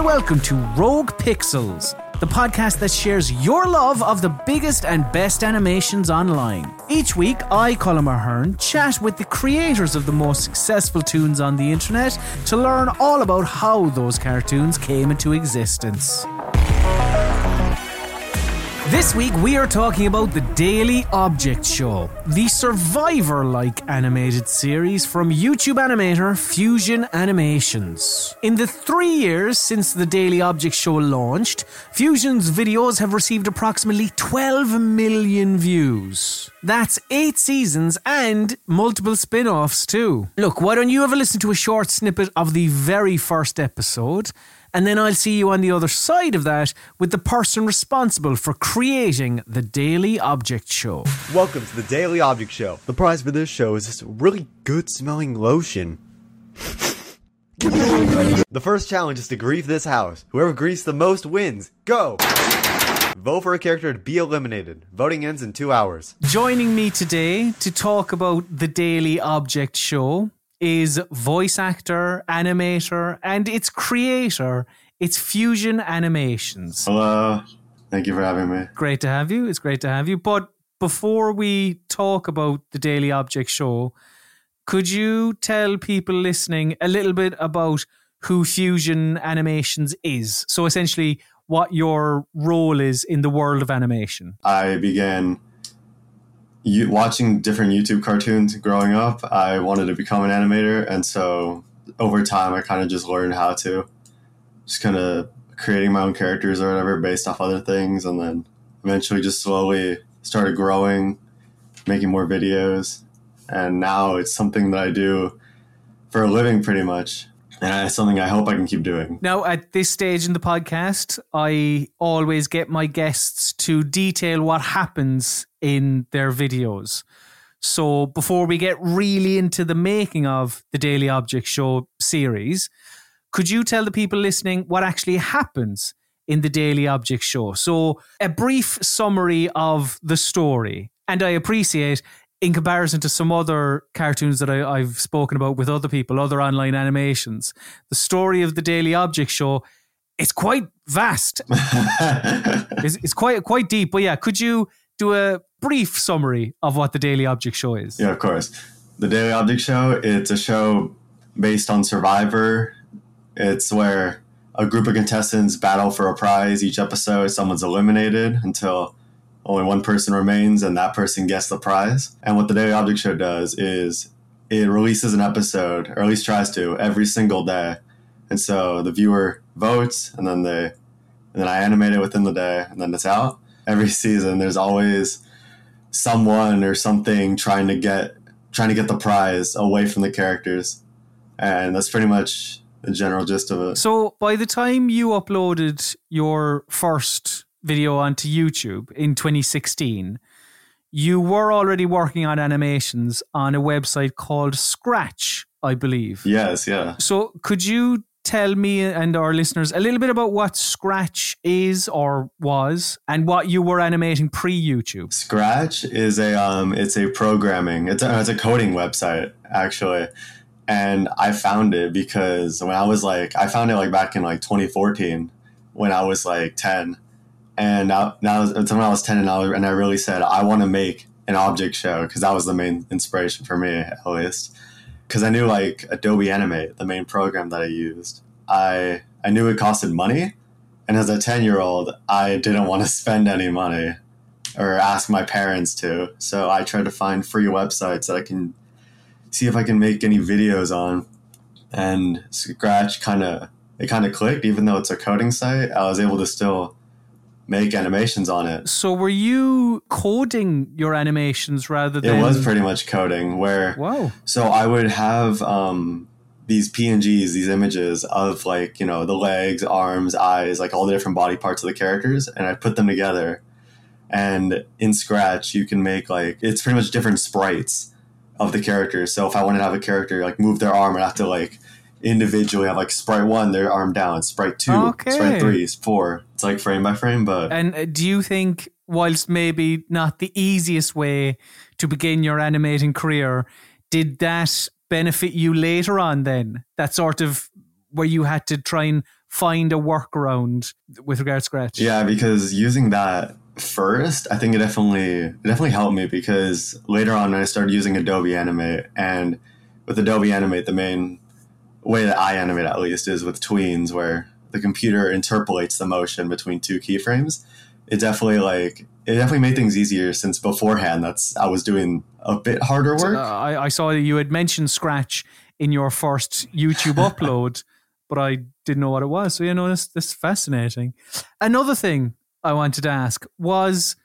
and welcome to Rogue Pixels, the podcast that shares your love of the biggest and best animations online. Each week, I, Colm Ahern, chat with the creators of the most successful tunes on the internet to learn all about how those cartoons came into existence. This week, we are talking about the Daily Object Show, the survivor like animated series from YouTube animator Fusion Animations. In the three years since the Daily Object Show launched, Fusion's videos have received approximately 12 million views. That's eight seasons and multiple spin offs, too. Look, why don't you have a listen to a short snippet of the very first episode? And then I'll see you on the other side of that with the person responsible for creating the Daily Object Show. Welcome to the Daily Object Show. The prize for this show is this really good smelling lotion. the first challenge is to grief this house. Whoever griefs the most wins. Go! Vote for a character to be eliminated. Voting ends in two hours. Joining me today to talk about the Daily Object Show is voice actor, animator, and its creator. It's Fusion Animations. Hello. Thank you for having me. Great to have you. It's great to have you. But before we talk about the Daily Object Show, could you tell people listening a little bit about who Fusion Animations is? So essentially, what your role is in the world of animation. I began you, watching different YouTube cartoons growing up, I wanted to become an animator, and so over time, I kind of just learned how to, just kind of creating my own characters or whatever based off other things, and then eventually just slowly started growing, making more videos, and now it's something that I do for a living, pretty much. And it's something I hope I can keep doing. Now, at this stage in the podcast, I always get my guests to detail what happens in their videos. So, before we get really into the making of the Daily Object Show series, could you tell the people listening what actually happens in the Daily Object Show? So, a brief summary of the story. And I appreciate in comparison to some other cartoons that I, have spoken about with other people, other online animations, the story of the Daily Object Show, it's quite vast. it's, it's, quite quite deep. But yeah, could you do a brief summary of what the Daily Object Show is? Yeah, of course. The Daily Object Show, it's a show based on Survivor. It's where a group of contestants battle for a prize each episode. Someone's eliminated until only one person remains and that person gets the prize. And what the Daily Object Show does is it releases an episode, or at least tries to, every single day. And so the viewer votes and then they and then I animate it within the day and then it's out. Every season there's always someone or something trying to get trying to get the prize away from the characters. And that's pretty much the general gist of it. So by the time you uploaded your first video onto YouTube in 2016, you were already working on animations on a website called Scratch, I believe. Yes, yeah. So could you tell me and our listeners a little bit about what Scratch is or was and what you were animating pre-YouTube? Scratch is a um it's a programming, it's a, it's a coding website actually. And I found it because when I was like I found it like back in like 2014 when I was like 10 and now, now it's when I was 10 and I, was, and I really said, I want to make an object show because that was the main inspiration for me, at least. Because I knew like Adobe Animate, the main program that I used, I, I knew it costed money. And as a 10 year old, I didn't want to spend any money or ask my parents to. So I tried to find free websites that I can see if I can make any videos on. And Scratch kind of, it kind of clicked, even though it's a coding site, I was able to still make animations on it. So were you coding your animations rather than It was pretty much coding where Wow. So I would have um these PNGs, these images of like, you know, the legs, arms, eyes, like all the different body parts of the characters and I put them together. And in Scratch, you can make like it's pretty much different sprites of the characters. So if I wanted to have a character like move their arm, I'd have to like individually have like sprite one, their arm down, sprite two, okay. sprite three, four. It's like frame by frame, but. And uh, do you think, whilst maybe not the easiest way to begin your animating career, did that benefit you later on then? That sort of where you had to try and find a workaround with regard to Scratch? Yeah, because using that first, I think it definitely it definitely helped me because later on I started using Adobe Animate and with Adobe Animate the main way that I animate at least is with tweens where the computer interpolates the motion between two keyframes. It definitely like it definitely made things easier since beforehand that's I was doing a bit harder work. Uh, I, I saw that you had mentioned Scratch in your first YouTube upload, but I didn't know what it was. So you know this this is fascinating. Another thing I wanted to ask was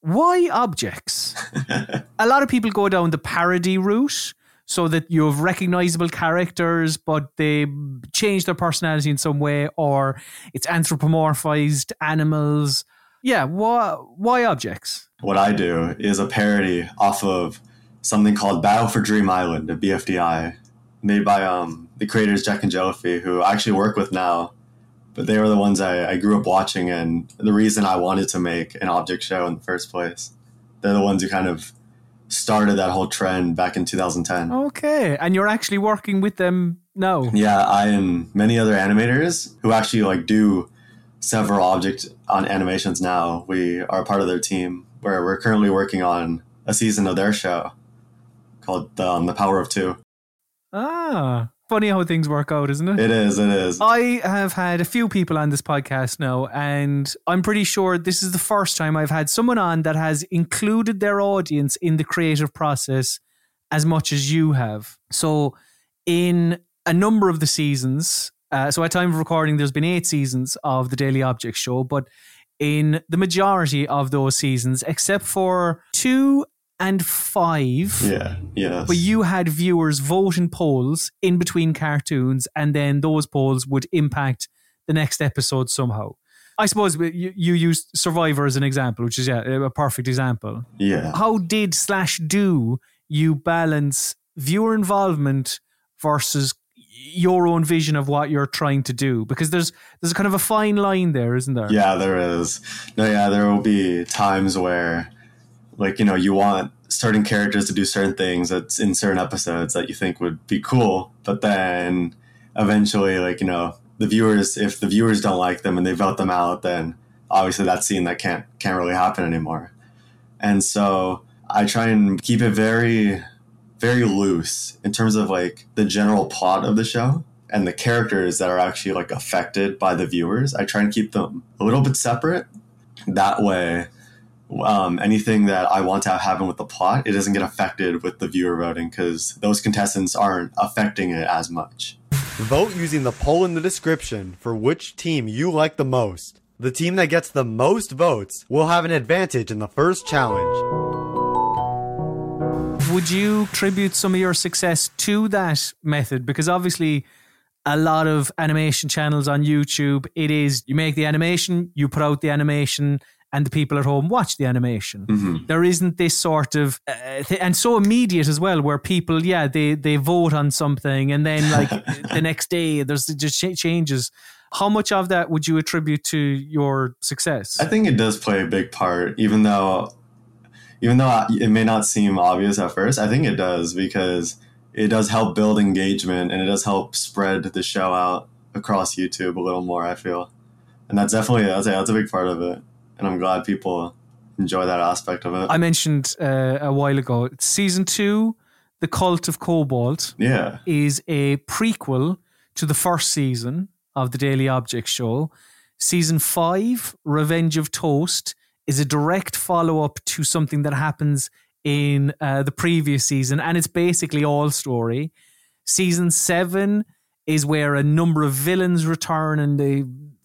why objects? a lot of people go down the parody route so that you have recognizable characters, but they change their personality in some way, or it's anthropomorphized animals. Yeah, why, why objects? What I do is a parody off of something called Battle for Dream Island, a BFDI, made by um, the creators jacknjellify, who I actually work with now. But they were the ones I, I grew up watching, and the reason I wanted to make an object show in the first place. They're the ones who kind of started that whole trend back in 2010. Okay, and you're actually working with them now. Yeah, I and many other animators who actually like do several object on animations now. We are part of their team where we're currently working on a season of their show called um, The Power of Two. Ah, funny how things work out, isn't it? It is, it is. I have had a few people on this podcast now, and I'm pretty sure this is the first time I've had someone on that has included their audience in the creative process as much as you have. So, in a number of the seasons, uh, so at time of recording, there's been eight seasons of the Daily Object Show, but in the majority of those seasons, except for two and five, Yeah, yes. but you had viewers vote in polls in between cartoons, and then those polls would impact the next episode somehow. I suppose you, you used Survivor as an example, which is yeah, a perfect example. yeah. How did slash do you balance viewer involvement versus your own vision of what you're trying to do? Because there's there's kind of a fine line there, isn't there? Yeah, there is. No, yeah, there will be times where, like, you know, you want certain characters to do certain things that's in certain episodes that you think would be cool, but then eventually, like, you know, the viewers, if the viewers don't like them and they vote them out, then obviously that scene that can't can't really happen anymore. And so I try and keep it very, very loose in terms of like the general plot of the show and the characters that are actually like affected by the viewers. I try and keep them a little bit separate. That way, um, anything that I want to have happen with the plot, it doesn't get affected with the viewer voting because those contestants aren't affecting it as much. Vote using the poll in the description for which team you like the most. The team that gets the most votes will have an advantage in the first challenge. Would you attribute some of your success to that method? Because obviously, a lot of animation channels on YouTube, it is you make the animation, you put out the animation, and the people at home watch the animation. There isn't this sort of, uh, th- and so immediate as well, where people, yeah, they they vote on something, and then like the next day, there's just ch- changes. How much of that would you attribute to your success? I think it does play a big part, even though, even though it may not seem obvious at first. I think it does because it does help build engagement and it does help spread the show out across YouTube a little more. I feel, and that's definitely that's a, that's a big part of it, and I'm glad people enjoy that aspect of it. I mentioned uh, a while ago, season two, The Cult of Cobalt, yeah, is a prequel to the first season of the Daily Object Show. Season five, Revenge of Toast, is a direct follow up to something that happens in uh, the previous season, and it's basically all story. Season seven is where a number of villains return and they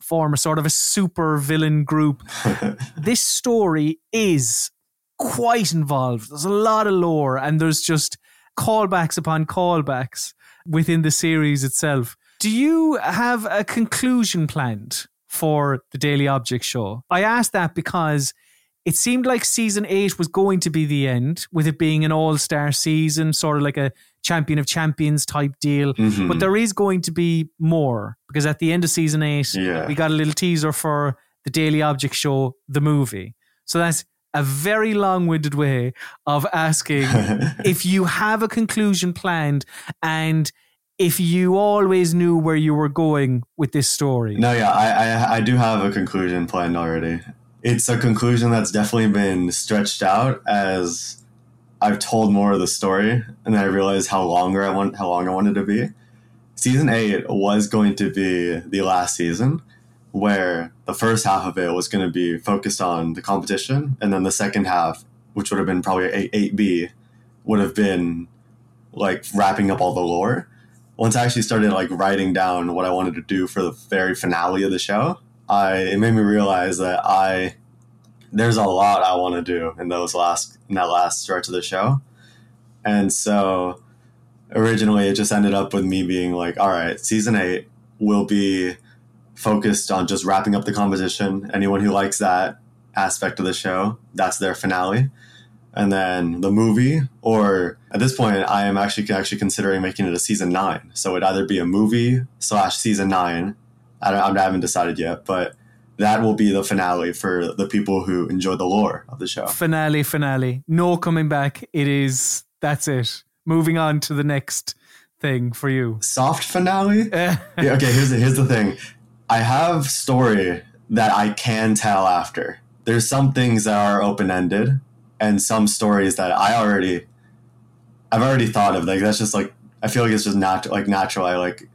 form a sort of a super villain group. this story is quite involved. There's a lot of lore, and there's just callbacks upon callbacks within the series itself. Do you have a conclusion planned for the Daily Object Show? I ask that because it seemed like season eight was going to be the end, with it being an all star season, sort of like a champion of champions type deal. Mhm. But there is going to be more because at the end of season eight, Yeah. we got a little teaser for the Daily Object Show, the movie. So that's a very long winded way of asking if you have a conclusion planned and if you always knew where you were going with this story. No, yeah, I, I I do have a conclusion planned already. It's a conclusion that's definitely been stretched out as I've told more of the story, and I realized how longer I want how long I wanted to be. Season eight was going to be the last season, where the first half of it was going to be focused on the competition, and then the second half, which would have been probably eight B, would have been like wrapping up all the lore. Once I actually started like writing down what I wanted to do for the very finale of the show, I it made me realize that I there's a lot I want to do in those last in that last stretch of the show, and so originally it just ended up with me being like, all right, season eight will be focused on just wrapping up the competition. Anyone who likes that aspect of the show, that's their finale. And then the movie, or at this point, I am actually actually considering making it a season nine. So it'd either be a movie slash season nine. I, don't, I haven't decided yet, but that will be the finale for the people who enjoy the lore of the show. Finale, finale. No coming back. It is, that's it. Moving on to the next thing for you. Soft finale? yeah, okay, here's the, here's the thing. I have story that I can tell after. There's some things that are open ended, and some stories that I already, I've already thought of. Like that's just like I feel like it's just natural, like natural. I like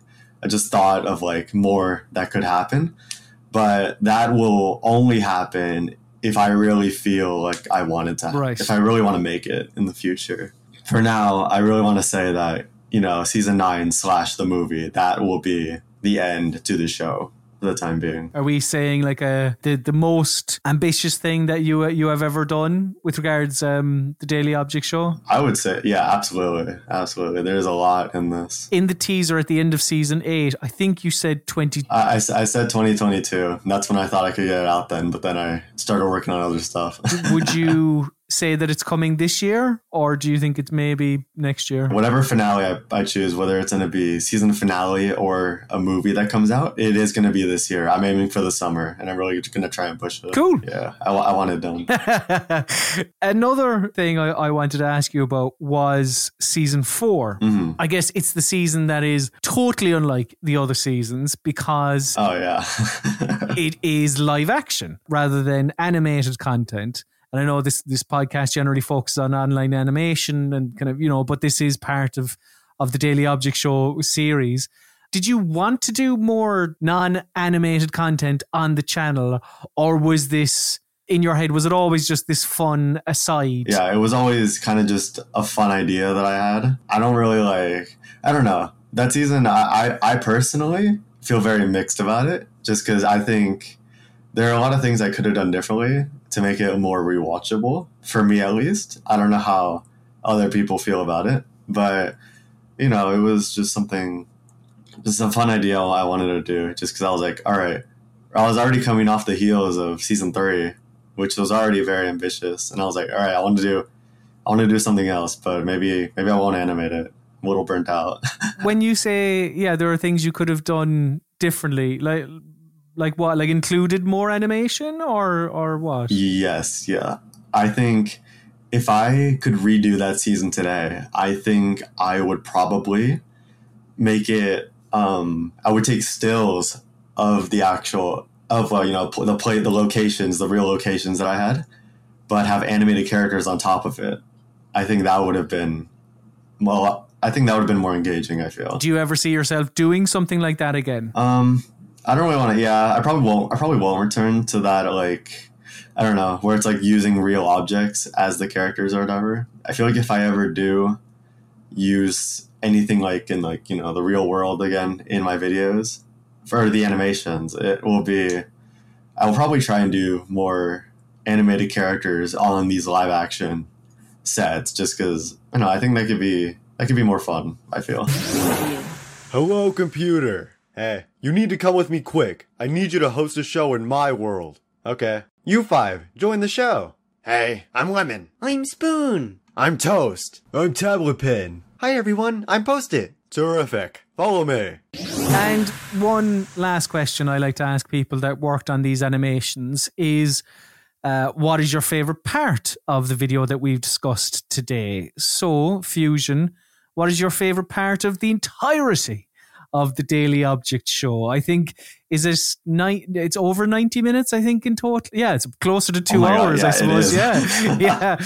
I just thought of like more that could happen, but that will only happen if I really feel like I wanted to. Right. If I really want to make it in the future. For now, I really want to say that you know season nine slash the movie that will be the end to the show for the time being. Are we saying like a the, the most ambitious thing that you you have ever done with regards um the Daily Object Show? I would say, yeah, absolutely, absolutely. There's a lot in this. In the teaser at the end of season eight, I think you said twenty. I, I, I said 2022. That's when I thought I could get it out then, but then I started working on other stuff. Would you say that it's coming this year, or do you think it's maybe next year? Whatever finale I, I choose, whether it's going to be season finale or a movie that comes out, it is going to be this year. I'm aiming for the summer, and I'm really going to try and push it. Cool. Yeah, I, I want it done. Another thing I, I, wanted to ask you about was season 4 mm-hmm. I guess it's the season that is totally unlike the other seasons because oh yeah, it is live action rather than animated content and I know this this podcast generally focuses on online animation and kind of you know, but this is part of of the Daily Object Show series. Did you want to do more non-animated content on the channel, or was this in your head? Was it always just this fun aside? Yeah, it was always kind of just a fun idea that I had. I don't really like. I don't know that season. I I, I personally feel very mixed about it, just because I think there are a lot of things I could have done differently to make it more rewatchable for me at least. I don't know how other people feel about it, but you know, it was just something, just a fun idea I wanted to do. Just because I was like, all right, I was already coming off the heels of season three, which was already very ambitious, and I was like, all right, I want to do, I want to do something else, but maybe maybe I won't animate it. I'm a little burnt out. when you say, yeah, there are things you could have done differently, like like what? Like included more animation or or what? Yes, yeah. I think if I could redo that season today, I think I would probably make it. Um, I would take stills of the actual of uh, you know the play the locations, the real locations that I had, but have animated characters on top of it. I think that would have been well. I think that would have been more engaging. I feel. Do you ever see yourself doing something like that again? Um, I don't really want to. Yeah, I probably won't. I probably won't return to that. Like, I don't know, where it's like using real objects as the characters or whatever. I feel like if I ever do use anything like in like you know the real world again in my videos for the animations, it will be. I will probably try and do more animated characters on these live action sets, just because you know I think that could be that could be more fun. I feel. Hello, computer. Hey, you need to come with me quick. I need you to host a show in my world. Okay. You five, join the show. Hey, I'm Lemon. I'm Spoon. I'm Toast. I'm Tablet Pin. Hi everyone, I'm Post-it. Terrific. Follow me. And one last question I like to ask people that worked on these animations is uh, what is your favorite part of the video that we've discussed today? So, Fusion, what is your favorite part of the entirety of the Daily Object show? I think is it nine? It's over ninety minutes. I think in total. Yeah, it's closer to two Oh God, hours. yeah, I suppose. Yeah, yeah.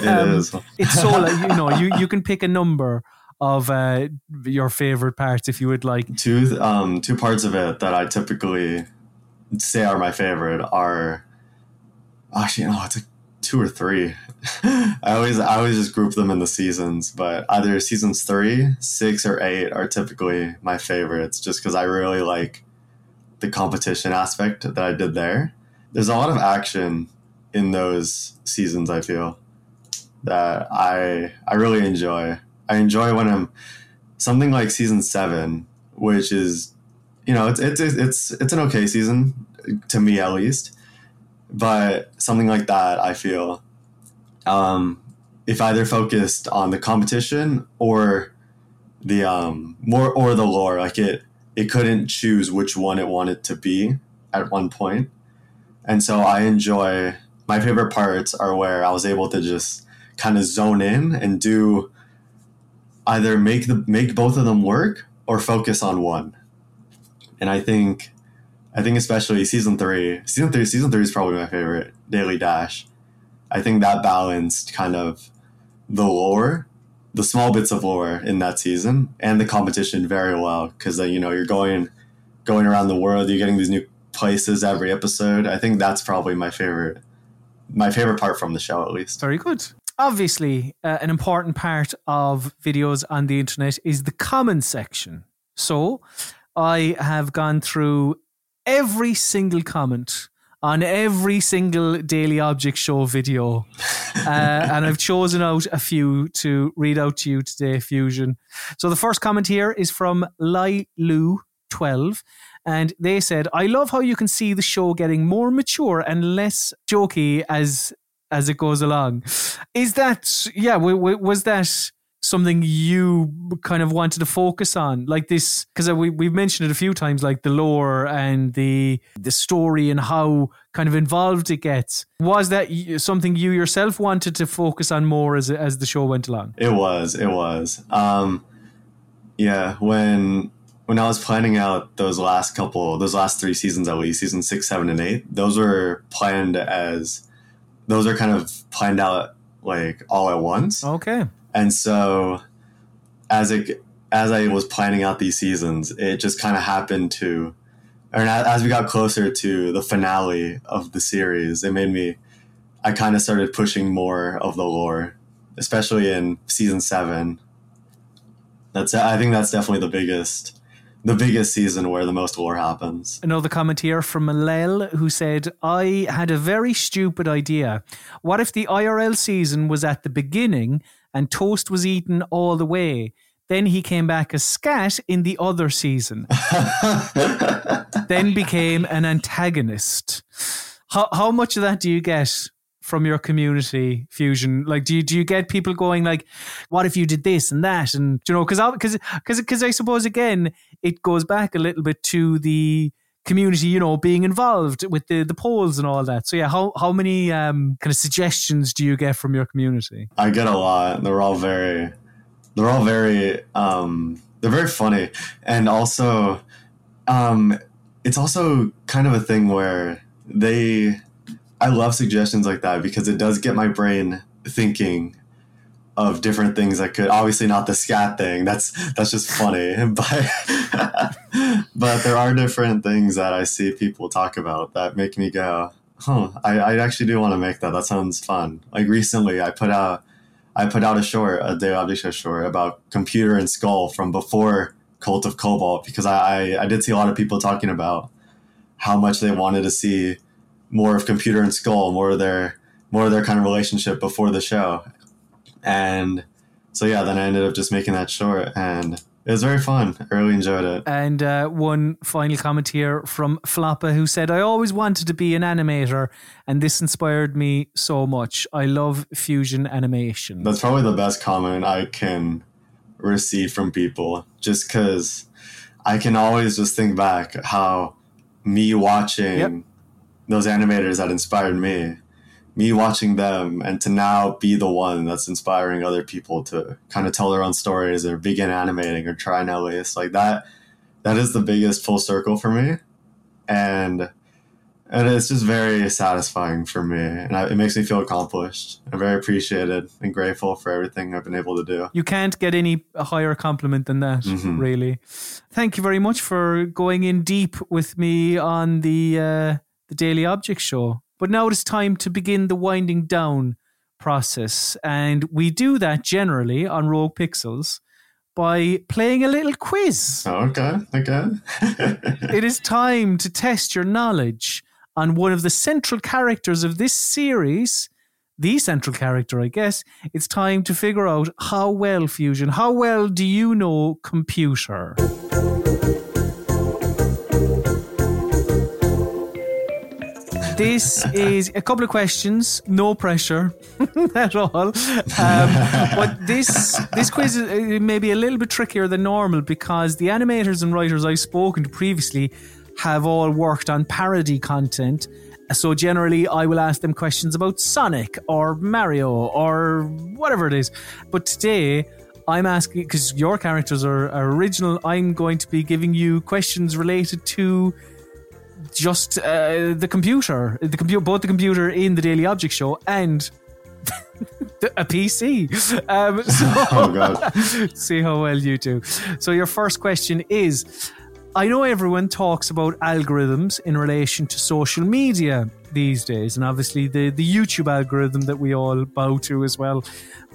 It Um, is. it's so like you know you you can pick a number of uh, your favorite parts if you would like. two um two parts of it that I typically say are my favorite are actually no it's like two or three. I always I always just group them in the seasons, but either seasons three, six, or eight are typically my favorites, just because I really like the competition aspect that I did there. There's a lot of action in those seasons. I feel that I I really enjoy. I enjoy when I'm something like season seven, which is you know it's it's it's it's an okay season to me at least, but something like that I feel um, if either focused on the competition or the um more or the lore like it it couldn't choose which one it wanted to be at one point. And so i enjoy my favorite parts are where i was able to just kind of zone in and do either make the make both of them work or focus on one. And i think i think especially season three season three season three is probably my favorite daily dash i think that balanced kind of the lore the small bits of lore in that season and the competition very well because then you know you're going going around the world you're getting these new places every episode i think that's probably my favorite my favorite part from the show at least Very good. Obviously, uh, an important part of videos on the internet is the comment section. So, I have gone through every single comment on every single Daily Object Show video, uh, and I've chosen out a few to read out to you today, Fusion. So, the first comment here is from Lilu12. And they said, I love how you can see the show getting more mature and less jokey as as it goes along. Is that yeah? W- w- was that something you kind of wanted to focus on, like this? Because we we've mentioned it a few times, like the lore and the the story and how kind of involved it gets. Was that something you yourself wanted to focus on more as as the show went along? It was. It was. Um, yeah. When when I was planning out those last couple, those last three seasons at least, season six, seven, and eight, those were planned as, those are kind of planned out like all at once. Okay. And so, as it as I was planning out these seasons, it just kind of happened to, or as we got closer to the finale of the series, it made me, I kind of started pushing more of the lore, especially in season seven. That's I think that's definitely the biggest, the biggest season where the most lore happens. Another comment here from Malel who said, I had a very stupid idea. What if the IRL season was at the beginning and Toast was eaten all the way? Then he came back as Scat in the other season, then became an antagonist. How, how much of that do you get from your community fusion like do you do you get people going like what if you did this and that and you know because because because because I suppose again it goes back a little bit to the community you know being involved with the the polls and all that. So yeah how how many um kind of suggestions do you get from your community? I get a lot. They're all very, they're all very, um, they're very funny, and also, um, it's also kind of a thing where they, I love suggestions like that because it does get my brain thinking of different things that could obviously not the scat thing. That's that's just funny. But but there are different things that i see people talk about that make me go huh i, I actually do want to make that. That sounds fun. Like recently i put out i put out a short a day object show short about computer and skull from before cult of cobalt because I, I i did see a lot of people talking about how much they wanted to see more of computer and skull more of their more of their kind of relationship before the show and so yeah then i ended up just making that short and it was very fun i really enjoyed it and uh, one final comment here from Flappa, who said, I always wanted to be an animator and this inspired me so much. I love fusion animation. that's probably the best comment i can receive from people just because i can always just think back how me watching Yep. those animators that inspired me me watching them and to now be the one that's inspiring other people to kind of tell their own stories or begin animating or trying at least like that that is the biggest full circle for me and and it's just very satisfying for me and I, it makes me feel accomplished i'm very appreciated and grateful for everything i've been able to do You can't get any higher compliment than that, Mhm. really. Thank you very much for going in deep with me on the uh, the Daily Object Show. But now it's time to begin the winding down process, and we do that generally on Rogue Pixels by playing a little quiz. Oh, okay okay it is time to test your knowledge on one of the central characters of this series. The central character, I guess. It's time to figure out how well, Fusion, how well do you know computer? This is a couple of questions, no pressure at all. Um, but this this quiz is uh, maybe a little bit trickier than normal because the animators and writers I've spoken to previously have all worked on parody content. So generally, I will ask them questions about Sonic or Mario or whatever it is. But today, I'm asking because your characters are, are original. I'm going to be giving you questions related to just uh, the computer, the computer, both the computer in the Daily Object Show and a PC. Um, so oh god see how well you do. So your first question is I know everyone talks about algorithms in relation to social media these days, and obviously the, the YouTube algorithm that we all bow to as well.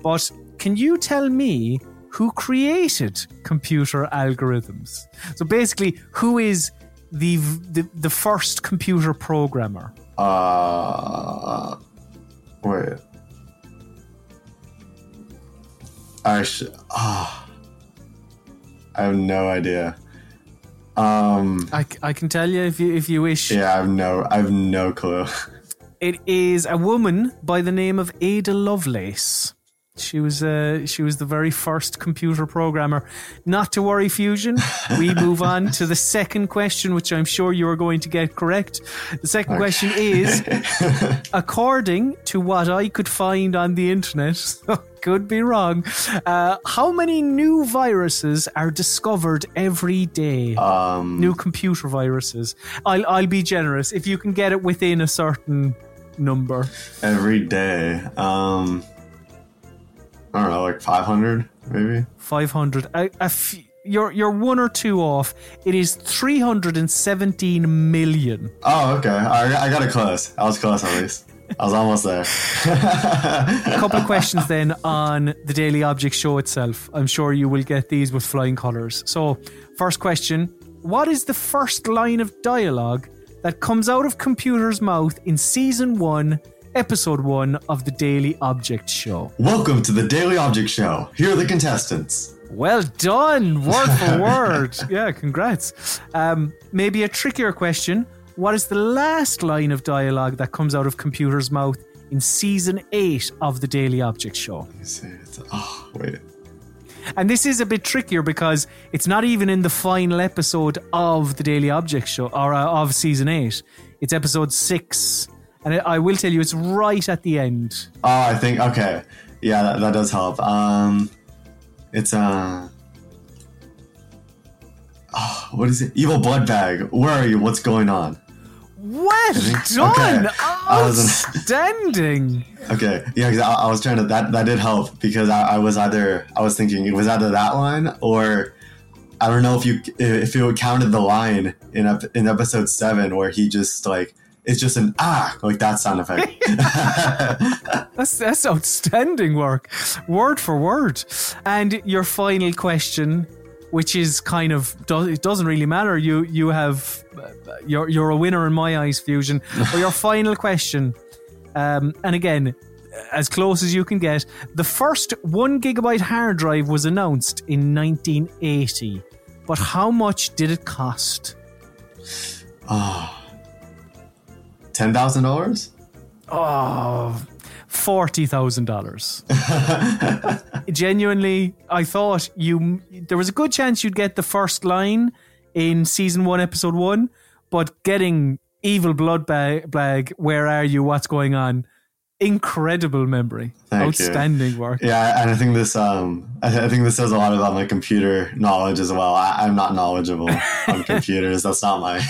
But can you tell me who created computer algorithms? So basically, who is the the, the first computer programmer? Uh, wait. I should. Ah, I have no idea. Um. I, I can tell you if you if you wish. Yeah, I have no. I have no clue. It is a woman by the name of Ada Lovelace. She was uh, she was the very first computer programmer. Not to worry, Fusion. We move on to the second question, which I'm sure you are going to get correct. The second question is, according to what I could find on the internet, could be wrong. Uh, how many new viruses are discovered every day? Um. new computer viruses. I'll I'll be generous if you can get it within a certain number. Every day. Um. I don't know, like five hundred, maybe. Five hundred. A, a f- you're you're one or two off. It is three hundred and seventeen million. Oh, okay. I, I got it close. I was close at least. I was almost there. A couple of questions then on the Daily Object Show itself. I'm sure you will get these with flying colours. So, first question: What is the first line of dialogue that comes out of Computer's mouth in season one, episode one of the Daily Object Show? Welcome to the Daily Object Show. Here are the contestants. Well done, word for word. Yeah, congrats. Um, maybe a trickier question. What is the last line of dialogue that comes out of Computer's mouth in season eight of the Daily Object Show? Let me see. It's, oh, wait. And this is a bit trickier because it's not even in the final episode of the Daily Object Show or uh, of season eight. It's episode six. And I I will tell you, it's right at the end. Oh, I think okay. Yeah, that, that does help. Um, it's uh, oh, what is it? Evil blood bag. Where are you? What's going on? Well done! okay. I was Outstanding! Okay, yeah, 'cause I, I was trying to that that did help because I, I was either I was thinking it was either that line or I don't know if you if you counted the line in in episode seven where he just like it's just an ah like that sound effect. That's that's outstanding work, word for word. And your final question, which is kind of it doesn't really matter. You you have uh, you're you're a winner in my eyes, Fusion. But your final question, um, and again, as close as you can get, the first one gigabyte hard drive was announced in 1980. But how much did it cost? Ten thousand dollars? Oh, forty thousand dollars. Genuinely, I thought you. There was a good chance you'd get the first line in season one, episode one, but getting evil blood bag, bag where are you? What's going on? incredible memory. Thank you. Outstanding work. Yeah, and I think this um I I think this says a lot about my computer knowledge as well. I, I'm not knowledgeable on computers. That's not my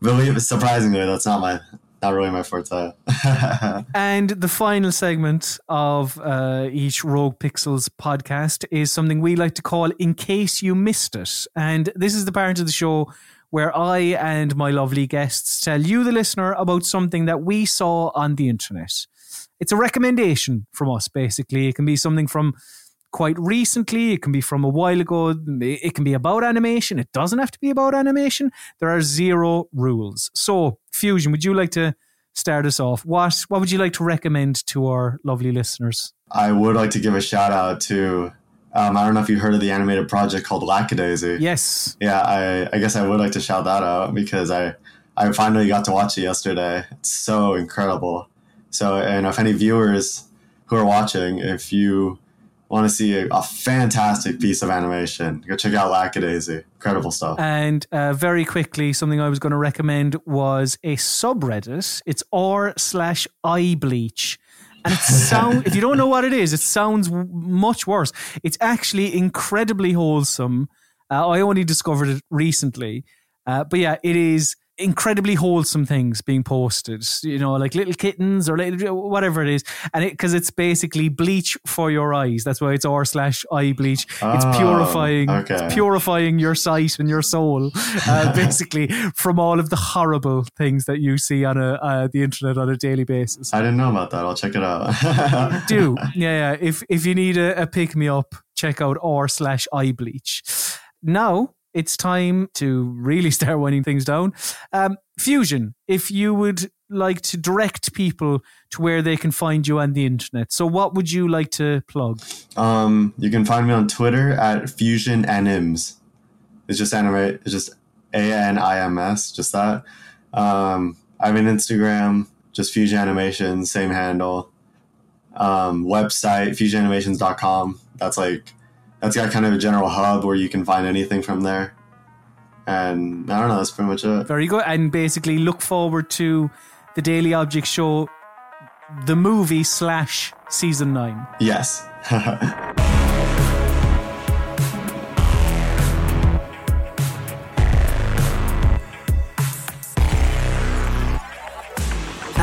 believe surprisingly, that's not my not really my forte. And the final segment of uh, each Rogue Pixels podcast is something we like to call In Case You Missed It. And this is the part of the show where I and my lovely guests tell you, the listener, about something that we saw on the internet. It's a recommendation from us, basically. It can be something from quite recently, it can be from a while ago, it can be about animation. It doesn't have to be about animation. There are zero rules. So, Fusion, would you like to start us off? What what would you like to recommend to our lovely listeners? I would like to give a shout out to um, I don't know if you heard of the animated project called Lackadaisy. Yes. Yeah, I, I guess I would like to shout that out because I I finally got to watch it yesterday. It's so incredible. So, and if any viewers who are watching, if you want to see a, a fantastic piece of animation, go check out Lackadaisy. Incredible stuff. And uh, very quickly, something I was going to recommend was a subreddit. It's r slash eye bleach. And it sound if you don't know what it is, it sounds much worse. It's actually incredibly wholesome. Uh, I only discovered it recently, uh, but yeah, it is incredibly wholesome things being posted. You know, like little kittens or little, whatever it is, and it because it's basically bleach for your eyes. That's why it's r slash eye bleach. It's Oh, purifying. okay. It's purifying your sight and your soul, uh, basically from all of the horrible things that you see on a uh, the internet on a daily basis. I didn't know about that. I'll check it out. Do yeah, yeah. If if you need a, a pick me up, check out r slash eye bleach. Now it's time to really start winding things down. Um, Fusion, if you would like to direct people to where they can find you on the internet, so what would you like to plug? Um, you can find me on Twitter at Fusion Anims. It's just animate. It's just A N I M S. Just that. Um, I have an Instagram, just Fusion Animations, same handle. Um, website fusionanimations.com. That's like that's got kind of a general hub where you can find anything from there. And I don't know. That's pretty much it. Very good. And basically look forward to the Daily Object Show, the movie slash season nine. Yes.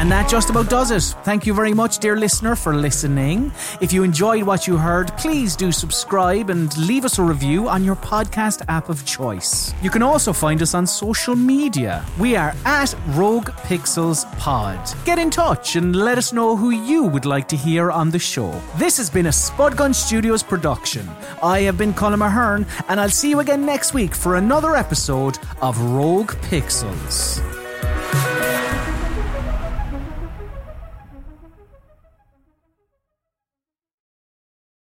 And that just about does it. Thank you very much, dear listener, for listening. If you enjoyed what you heard, please do subscribe and leave us a review on your podcast app of choice. You can also find us on social media. We are at Rogue Pixels Pod. Get in touch and let us know who you would like to hear on the show. This has been a Spudgun Studios production. I have been Colm Ahern, and I'll see you again next week for another episode of Rogue Pixels.